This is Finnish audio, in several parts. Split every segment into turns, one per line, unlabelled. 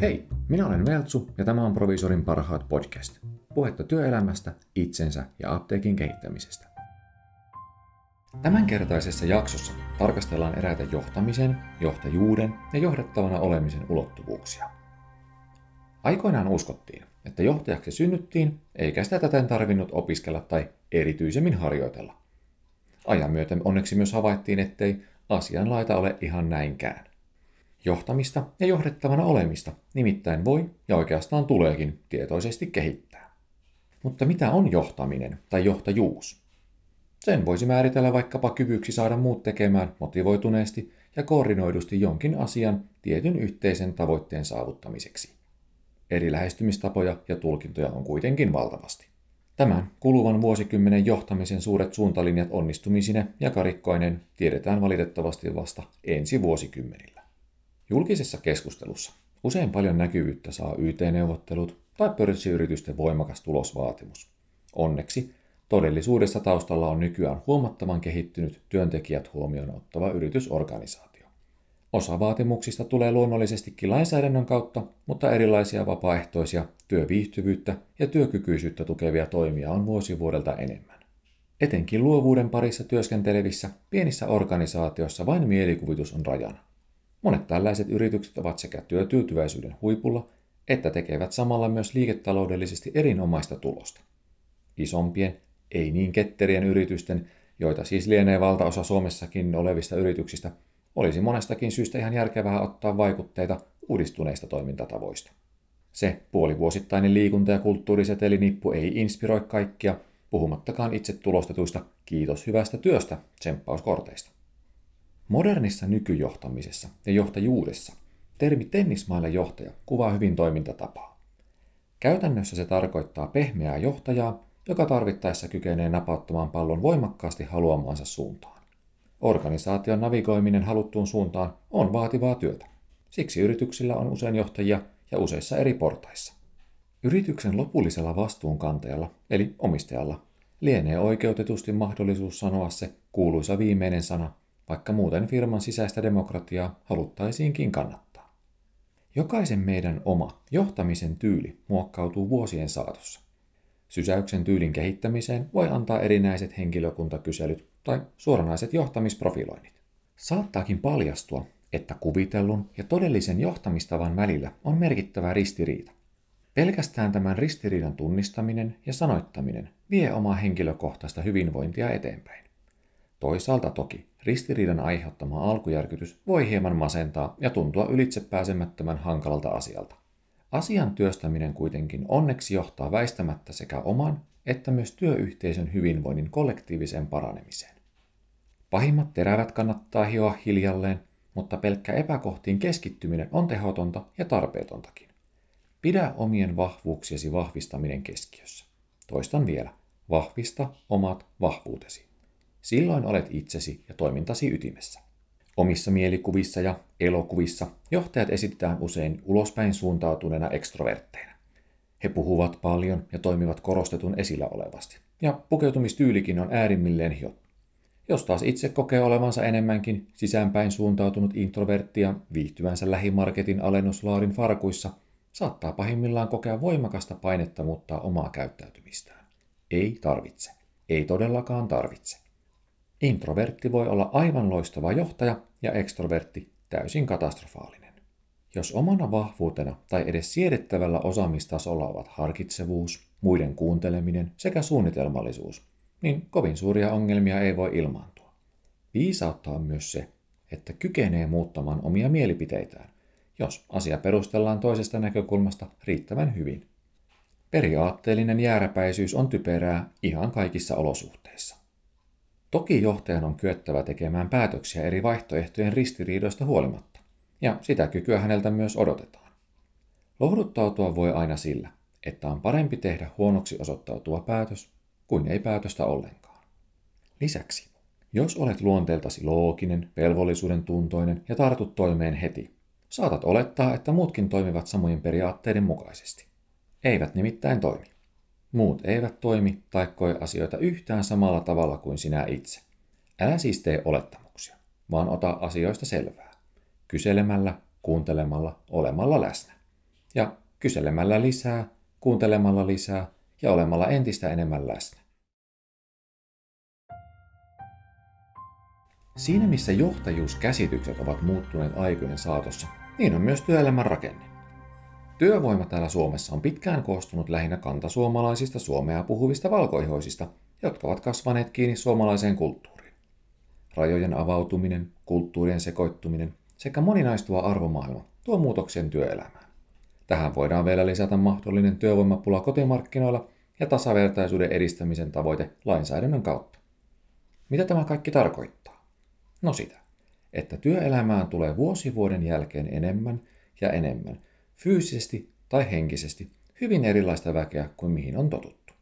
Hei, minä olen Veltsu ja tämä on Provisorin parhaat podcast. Puhetta työelämästä, itsensä ja apteekin kehittämisestä. Tämänkertaisessa jaksossa tarkastellaan eräitä johtamisen, johtajuuden ja johdettavana olemisen ulottuvuuksia. Aikoinaan uskottiin, että johtajaksi synnyttiin, eikä sitä täten tarvinnut opiskella tai erityisemmin harjoitella. Ajan myötä onneksi myös havaittiin, ettei asianlaita ole ihan näinkään. Johtamista ja johdettavana olemista nimittäin voi ja oikeastaan tuleekin tietoisesti kehittää. Mutta mitä on johtaminen tai johtajuus? Sen voisi määritellä vaikkapa kyvyksi saada muut tekemään motivoituneesti ja koordinoidusti jonkin asian tietyn yhteisen tavoitteen saavuttamiseksi. Eri lähestymistapoja ja tulkintoja on kuitenkin valtavasti. Tämän kuluvan vuosikymmenen johtamisen suuret suuntalinjat onnistumisine ja karikkoinen tiedetään valitettavasti vasta ensi vuosikymmenillä. Julkisessa keskustelussa usein paljon näkyvyyttä saa YT-neuvottelut tai pörssiyritysten voimakas tulosvaatimus. Onneksi todellisuudessa taustalla on nykyään huomattavan kehittynyt työntekijät huomioon ottava yritysorganisaatio. Osa vaatimuksista tulee luonnollisestikin lainsäädännön kautta, mutta erilaisia vapaaehtoisia työviihtyvyyttä ja työkykyisyyttä tukevia toimia on vuosi vuodelta enemmän. Etenkin luovuuden parissa työskentelevissä pienissä organisaatioissa vain mielikuvitus on rajana. Monet tällaiset yritykset ovat sekä työtyytyväisyyden huipulla, että tekevät samalla myös liiketaloudellisesti erinomaista tulosta. Isompien, ei niin ketterien yritysten, joita siis lienee valtaosa Suomessakin olevista yrityksistä, olisi monestakin syystä ihan järkevää ottaa vaikutteita uudistuneista toimintatavoista. Se puolivuosittainen liikunta- ja kulttuurisetelinippu ei inspiroi kaikkia, puhumattakaan itse tulostetuista kiitos hyvästä työstä tsemppauskorteista. Modernissa nykyjohtamisessa ja johtajuudessa termi tennismailla johtaja kuvaa hyvin toimintatapaa. Käytännössä se tarkoittaa pehmeää johtajaa, joka tarvittaessa kykenee napauttamaan pallon voimakkaasti haluamaansa suuntaan. Organisaation navigoiminen haluttuun suuntaan on vaativaa työtä. Siksi yrityksillä on usein johtajia ja useissa eri portaissa. Yrityksen lopullisella vastuunkantajalla, eli omistajalla, lienee oikeutetusti mahdollisuus sanoa se kuuluisa viimeinen sana – vaikka muuten firman sisäistä demokratiaa haluttaisiinkin kannattaa. Jokaisen meidän oma johtamisen tyyli muokkautuu vuosien saatossa. Sysäyksen tyylin kehittämiseen voi antaa erinäiset henkilökuntakyselyt tai suoranaiset johtamisprofiloinnit. Saattaakin paljastua, että kuvitellun ja todellisen johtamistavan välillä on merkittävä ristiriita. Pelkästään tämän ristiriidan tunnistaminen ja sanoittaminen vie omaa henkilökohtaista hyvinvointia eteenpäin. Toisaalta toki ristiriidan aiheuttama alkujärkytys voi hieman masentaa ja tuntua ylitsepääsemättömän hankalalta asialta. Asian työstäminen kuitenkin onneksi johtaa väistämättä sekä oman että myös työyhteisön hyvinvoinnin kollektiiviseen paranemiseen. Pahimmat terävät kannattaa hioa hiljalleen, mutta pelkkä epäkohtiin keskittyminen on tehotonta ja tarpeetontakin. Pidä omien vahvuuksiesi vahvistaminen keskiössä. Toistan vielä. Vahvista omat vahvuutesi. Silloin olet itsesi ja toimintasi ytimessä. Omissa mielikuvissa ja elokuvissa johtajat esitetään usein ulospäin suuntautuneena ekstrovertteina. He puhuvat paljon ja toimivat korostetun esillä olevasti. Ja pukeutumistyylikin on äärimmilleen hiottu. Jos taas itse kokee olevansa enemmänkin sisäänpäin suuntautunut introvertti ja viihtyvänsä lähimarketin alennuslaarin farkuissa, saattaa pahimmillaan kokea voimakasta painetta muuttaa omaa käyttäytymistään. Ei tarvitse. Ei todellakaan tarvitse. Introvertti voi olla aivan loistava johtaja ja ekstrovertti täysin katastrofaalinen. Jos omana vahvuutena tai edes siedettävällä osaamistasolla ovat harkitsevuus, muiden kuunteleminen sekä suunnitelmallisuus, niin kovin suuria ongelmia ei voi ilmaantua. Viisautta on myös se, että kykenee muuttamaan omia mielipiteitään, jos asia perustellaan toisesta näkökulmasta riittävän hyvin. Periaatteellinen jääräpäisyys on typerää ihan kaikissa olosuhteissa. Toki johtajan on kyettävä tekemään päätöksiä eri vaihtoehtojen ristiriidoista huolimatta, ja sitä kykyä häneltä myös odotetaan. Lohduttautua voi aina sillä, että on parempi tehdä huonoksi osoittautua päätös kuin ei päätöstä ollenkaan. Lisäksi, jos olet luonteeltasi looginen, velvollisuuden tuntoinen ja tartut toimeen heti, saatat olettaa, että muutkin toimivat samojen periaatteiden mukaisesti. Eivät nimittäin toimi. Muut eivät toimi tai koe asioita yhtään samalla tavalla kuin sinä itse. Älä siis tee olettamuksia, vaan ota asioista selvää. Kyselemällä, kuuntelemalla, olemalla läsnä. ja kyselemällä lisää, kuuntelemalla lisää ja olemalla entistä enemmän läsnä. Siinä missä johtajuuskäsitykset ovat muuttuneet aikojen saatossa, niin on myös työelämän rakenne. Työvoima täällä Suomessa on pitkään koostunut lähinnä kantasuomalaisista suomea puhuvista valkoihoisista, jotka ovat kasvaneet kiinni suomalaiseen kulttuuriin. Rajojen avautuminen, kulttuurien sekoittuminen sekä moninaistuva arvomaailma tuo muutoksen työelämään. Tähän voidaan vielä lisätä mahdollinen työvoimapula kotimarkkinoilla ja tasavertaisuuden edistämisen tavoite lainsäädännön kautta. Mitä tämä kaikki tarkoittaa? No sitä, että työelämään tulee vuosi vuoden jälkeen enemmän ja enemmän fyysisesti tai henkisesti hyvin erilaista väkeä kuin mihin on totuttu.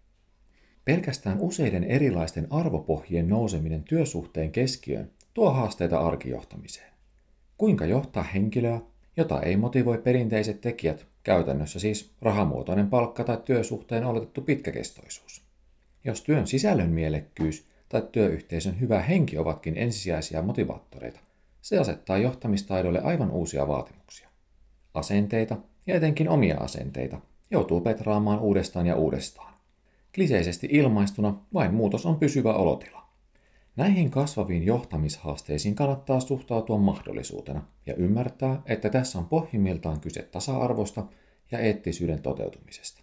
Pelkästään useiden erilaisten arvopohjien nouseminen työsuhteen keskiöön tuo haasteita arkijohtamiseen. Kuinka johtaa henkilöä, jota ei motivoi perinteiset tekijät, käytännössä siis rahamuotoinen palkka tai työsuhteen oletettu pitkäkestoisuus? Jos työn sisällön mielekkyys tai työyhteisön hyvä henki ovatkin ensisijaisia motivaattoreita, se asettaa johtamistaidoille aivan uusia vaatimuksia. Asenteita ja etenkin omia asenteita joutuu petraamaan uudestaan ja uudestaan. Kliseisesti ilmaistuna vain muutos on pysyvä olotila. Näihin kasvaviin johtamishaasteisiin kannattaa suhtautua mahdollisuutena ja ymmärtää, että tässä on pohjimmiltaan kyse tasa-arvosta ja eettisyyden toteutumisesta.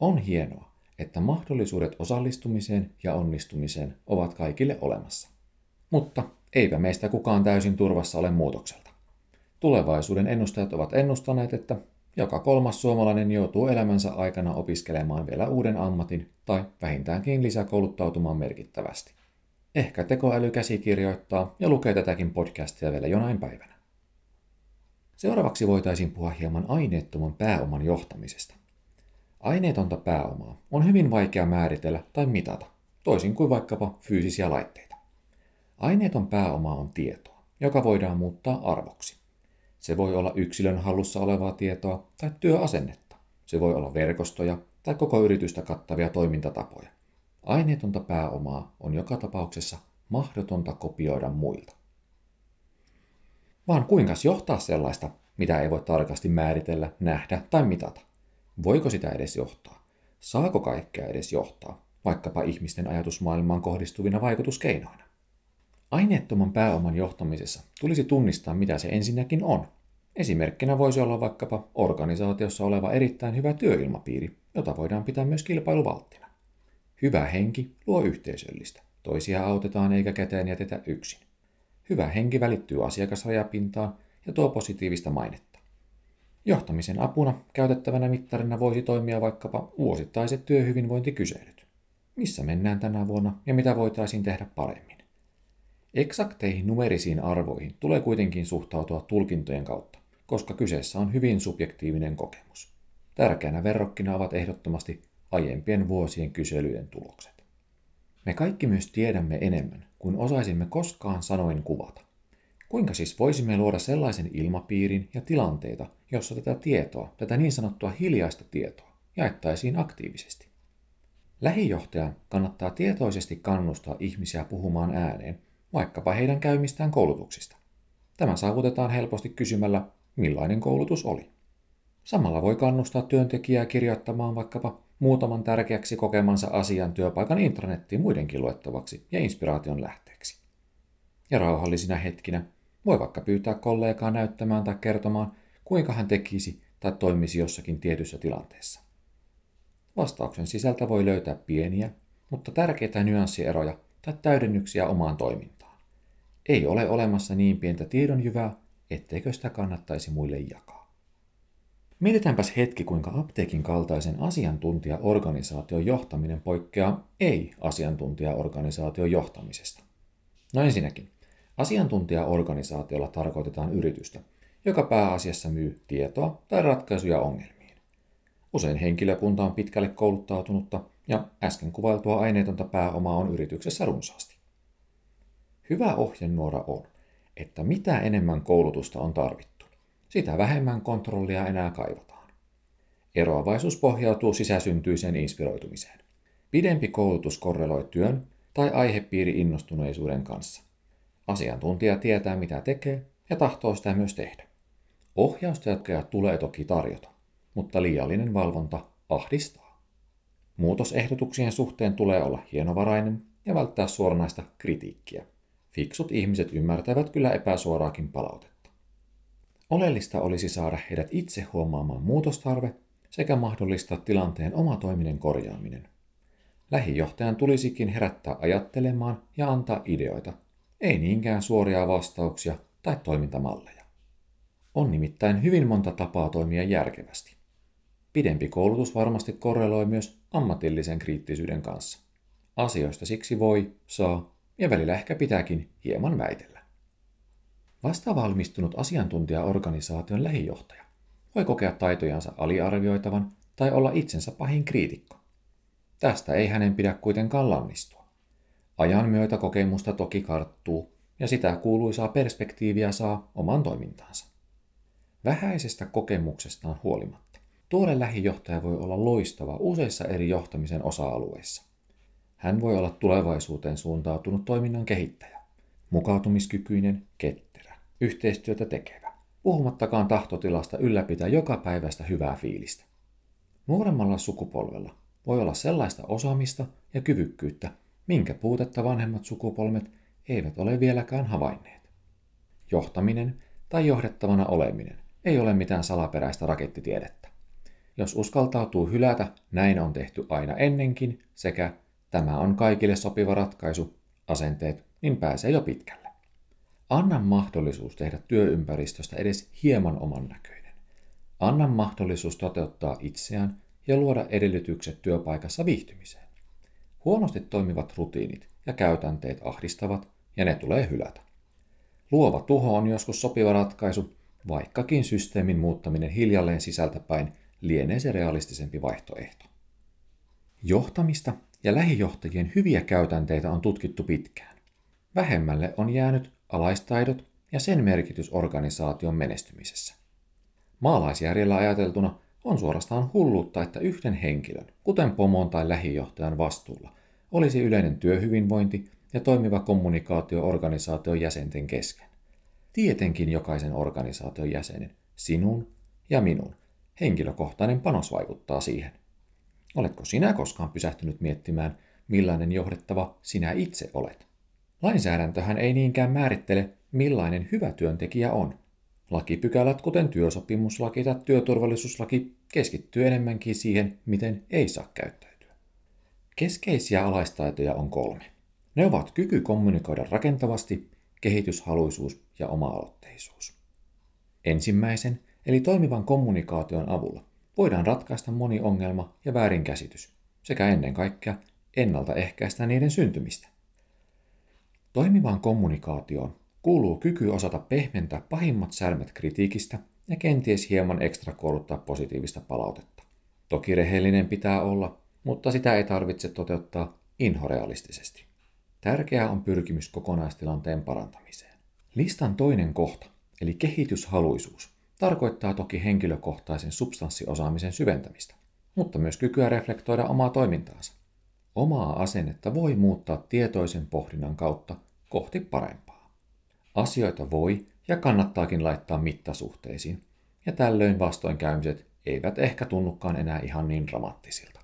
On hienoa, että mahdollisuudet osallistumiseen ja onnistumiseen ovat kaikille olemassa. Mutta eipä meistä kukaan täysin turvassa ole muutokselta. Tulevaisuuden ennustajat ovat ennustaneet, että joka kolmas suomalainen joutuu elämänsä aikana opiskelemaan vielä uuden ammatin tai vähintäänkin lisäkouluttautumaan merkittävästi. Ehkä tekoäly käsikirjoittaa ja lukee tätäkin podcastia vielä jonain päivänä. Seuraavaksi voitaisiin puhua hieman aineettoman pääoman johtamisesta. Aineetonta pääomaa on hyvin vaikea määritellä tai mitata, toisin kuin vaikkapa fyysisiä laitteita. Aineeton pääoma on tietoa, joka voidaan muuttaa arvoksi. Se voi olla yksilön hallussa olevaa tietoa tai työasennetta. Se voi olla verkostoja tai koko yritystä kattavia toimintatapoja. Aineetonta pääomaa on joka tapauksessa mahdotonta kopioida muilta. Vaan kuinka johtaa sellaista, mitä ei voi tarkasti määritellä, nähdä tai mitata? Voiko sitä edes johtaa? Saako kaikkea edes johtaa, vaikkapa ihmisten ajatusmaailmaan kohdistuvina vaikutuskeinoina? Aineettoman pääoman johtamisessa tulisi tunnistaa, mitä se ensinnäkin on. Esimerkkinä voisi olla vaikkapa organisaatiossa oleva erittäin hyvä työilmapiiri, jota voidaan pitää myös kilpailuvalttina. Hyvä henki luo yhteisöllistä. Toisia autetaan eikä käteen jätetä yksin. Hyvä henki välittyy asiakasrajapintaan ja tuo positiivista mainetta. Johtamisen apuna käytettävänä mittarina voisi toimia vaikkapa vuosittaiset työhyvinvointikyselyt. Missä mennään tänä vuonna ja mitä voitaisiin tehdä paremmin? Eksakteihin numerisiin arvoihin tulee kuitenkin suhtautua tulkintojen kautta, koska kyseessä on hyvin subjektiivinen kokemus. Tärkeänä verrokkina ovat ehdottomasti aiempien vuosien kyselyiden tulokset. Me kaikki myös tiedämme enemmän kuin osaisimme koskaan sanoin kuvata. Kuinka siis voisimme luoda sellaisen ilmapiirin ja tilanteita, jossa tätä tietoa, tätä niin sanottua hiljaista tietoa, jaettaisiin aktiivisesti? Lähijohtajan kannattaa tietoisesti kannustaa ihmisiä puhumaan ääneen, vaikkapa heidän käymistään koulutuksista. Tämä saavutetaan helposti kysymällä, millainen koulutus oli. Samalla voi kannustaa työntekijää kirjoittamaan vaikkapa muutaman tärkeäksi kokemansa asian työpaikan intranettiin muidenkin luettavaksi ja inspiraation lähteeksi. Ja rauhallisina hetkinä voi vaikka pyytää kollegaa näyttämään tai kertomaan, kuinka hän tekisi tai toimisi jossakin tietyssä tilanteessa. Vastauksen sisältä voi löytää pieniä, mutta tärkeitä nyanssieroja tai täydennyksiä omaan toimintaan. Ei ole olemassa niin pientä tiedonjyvää, etteikö sitä kannattaisi muille jakaa. Mietitäänpäs hetki, kuinka apteekin kaltaisen asiantuntijaorganisaation johtaminen poikkeaa ei-asiantuntijaorganisaation johtamisesta. No ensinnäkin, asiantuntijaorganisaatiolla tarkoitetaan yritystä, joka pääasiassa myy tietoa tai ratkaisuja ongelmiin. Usein henkilökunta on pitkälle kouluttautunutta ja äsken kuvailtua aineetonta pääomaa on yrityksessä runsaasti. Hyvä ohjenuora on, että mitä enemmän koulutusta on tarvittu, sitä vähemmän kontrollia enää kaivataan. Eroavaisuus pohjautuu sisäsyntyiseen inspiroitumiseen. Pidempi koulutus korreloi työn tai aihepiiri innostuneisuuden kanssa. Asiantuntija tietää mitä tekee ja tahtoo sitä myös tehdä. Ohjausta ja tulee toki tarjota, mutta liiallinen valvonta ahdistaa. Muutosehdotuksien suhteen tulee olla hienovarainen ja välttää suoranaista kritiikkiä. Fiksut ihmiset ymmärtävät kyllä epäsuoraakin palautetta. Oleellista olisi saada heidät itse huomaamaan muutostarve sekä mahdollistaa tilanteen oma toiminen korjaaminen. Lähijohtajan tulisikin herättää ajattelemaan ja antaa ideoita, ei niinkään suoria vastauksia tai toimintamalleja. On nimittäin hyvin monta tapaa toimia järkevästi. Pidempi koulutus varmasti korreloi myös ammatillisen kriittisyyden kanssa. Asioista siksi voi, saa ja välillä ehkä pitääkin hieman väitellä. Vastavalmistunut asiantuntijaorganisaation lähijohtaja voi kokea taitojansa aliarvioitavan tai olla itsensä pahin kriitikko. Tästä ei hänen pidä kuitenkaan lannistua. Ajan myötä kokemusta toki karttuu ja sitä kuuluisaa perspektiiviä saa oman toimintaansa. Vähäisestä kokemuksestaan huolimatta, tuore lähijohtaja voi olla loistava useissa eri johtamisen osa-alueissa. Hän voi olla tulevaisuuteen suuntautunut toiminnan kehittäjä, mukautumiskykyinen, ketterä, yhteistyötä tekevä, puhumattakaan tahtotilasta ylläpitää joka päivästä hyvää fiilistä. Nuoremmalla sukupolvella voi olla sellaista osaamista ja kyvykkyyttä, minkä puutetta vanhemmat sukupolvet eivät ole vieläkään havainneet. Johtaminen tai johdettavana oleminen ei ole mitään salaperäistä rakettitiedettä. Jos uskaltautuu hylätä, näin on tehty aina ennenkin, sekä tämä on kaikille sopiva ratkaisu, asenteet, niin pääsee jo pitkälle. Anna mahdollisuus tehdä työympäristöstä edes hieman oman näköinen. Anna mahdollisuus toteuttaa itseään ja luoda edellytykset työpaikassa viihtymiseen. Huonosti toimivat rutiinit ja käytänteet ahdistavat ja ne tulee hylätä. Luova tuho on joskus sopiva ratkaisu, vaikkakin systeemin muuttaminen hiljalleen sisältäpäin lienee se realistisempi vaihtoehto. Johtamista ja lähijohtajien hyviä käytänteitä on tutkittu pitkään. Vähemmälle on jäänyt alaistaidot ja sen merkitys organisaation menestymisessä. Maalaisjärjellä ajateltuna on suorastaan hulluutta, että yhden henkilön, kuten pomon tai lähijohtajan vastuulla, olisi yleinen työhyvinvointi ja toimiva kommunikaatio organisaation jäsenten kesken. Tietenkin jokaisen organisaation jäsenen, sinun ja minun, henkilökohtainen panos vaikuttaa siihen. Oletko sinä koskaan pysähtynyt miettimään, millainen johdettava sinä itse olet? Lainsäädäntöhän ei niinkään määrittele, millainen hyvä työntekijä on. Lakipykälät, kuten työsopimuslaki tai työturvallisuuslaki, keskittyy enemmänkin siihen, miten ei saa käyttäytyä. Keskeisiä alaistaitoja on kolme. Ne ovat kyky kommunikoida rakentavasti, kehityshaluisuus ja oma-aloitteisuus. Ensimmäisen, eli toimivan kommunikaation avulla, voidaan ratkaista moni ongelma ja väärinkäsitys, sekä ennen kaikkea ennaltaehkäistä niiden syntymistä. Toimivaan kommunikaatioon kuuluu kyky osata pehmentää pahimmat särmät kritiikistä ja kenties hieman ekstra kouluttaa positiivista palautetta. Toki rehellinen pitää olla, mutta sitä ei tarvitse toteuttaa inhorealistisesti. Tärkeää on pyrkimys kokonaistilanteen parantamiseen. Listan toinen kohta, eli kehityshaluisuus, tarkoittaa toki henkilökohtaisen substanssiosaamisen syventämistä, mutta myös kykyä reflektoida omaa toimintaansa. Omaa asennetta voi muuttaa tietoisen pohdinnan kautta kohti parempaa. Asioita voi ja kannattaakin laittaa mittasuhteisiin, ja tällöin vastoinkäymiset eivät ehkä tunnukaan enää ihan niin dramaattisilta.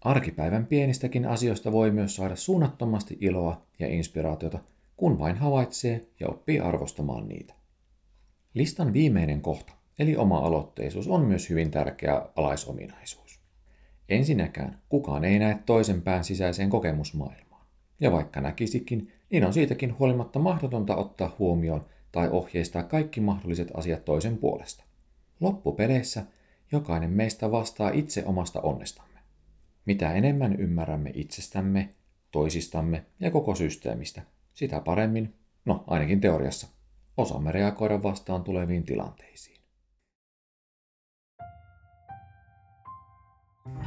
Arkipäivän pienistäkin asioista voi myös saada suunnattomasti iloa ja inspiraatiota, kun vain havaitsee ja oppii arvostamaan niitä. Listan viimeinen kohta, eli oma aloitteisuus, on myös hyvin tärkeä alaisominaisuus. Ensinnäkään kukaan ei näe toisen pään sisäiseen kokemusmaailmaan. Ja vaikka näkisikin, niin on siitäkin huolimatta mahdotonta ottaa huomioon tai ohjeistaa kaikki mahdolliset asiat toisen puolesta. Loppupeleissä jokainen meistä vastaa itse omasta onnestamme. Mitä enemmän ymmärrämme itsestämme, toisistamme ja koko systeemistä, sitä paremmin, no ainakin teoriassa, osaamme reagoida vastaan tuleviin tilanteisiin.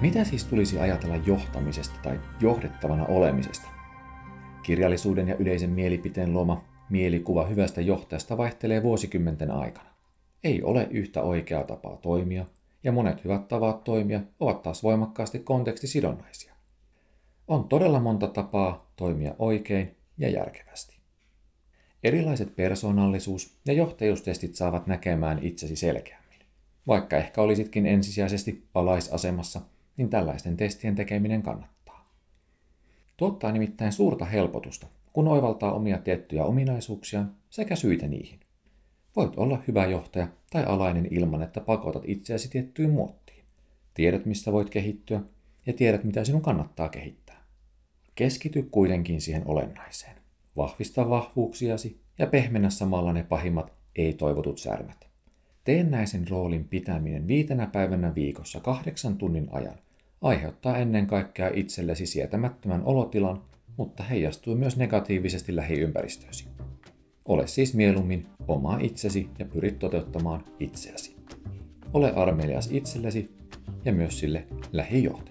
Mitä siis tulisi ajatella johtamisesta tai johdettavana olemisesta? Kirjallisuuden ja yleisen mielipiteen loma mielikuva hyvästä johtajasta vaihtelee vuosikymmenten aikana. Ei ole yhtä oikeaa tapaa toimia, ja monet hyvät tavat toimia ovat taas voimakkaasti kontekstisidonnaisia. On todella monta tapaa toimia oikein ja järkevästi. Erilaiset persoonallisuus- ja johtajuustestit saavat näkemään itsesi selkeämmin. Vaikka ehkä olisitkin ensisijaisesti alaisasemassa, niin tällaisten testien tekeminen kannattaa. Tuottaa nimittäin suurta helpotusta, kun oivaltaa omia tiettyjä ominaisuuksia sekä syitä niihin. Voit olla hyvä johtaja tai alainen ilman, että pakotat itseäsi tiettyyn muottiin. Tiedät, missä voit kehittyä ja tiedät, mitä sinun kannattaa kehittää. Keskity kuitenkin siihen olennaiseen. Vahvista vahvuuksiasi ja pehmennä samalla ne pahimmat ei-toivotut särmät. Teennäisen roolin pitäminen viitenä päivänä viikossa kahdeksan tunnin ajan aiheuttaa ennen kaikkea itsellesi sietämättömän olotilan, mutta heijastuu myös negatiivisesti lähiympäristöösi. Ole siis mieluummin oma itsesi ja pyrit toteuttamaan itseäsi. Ole armelias itsellesi ja myös sille lähijohtajalle.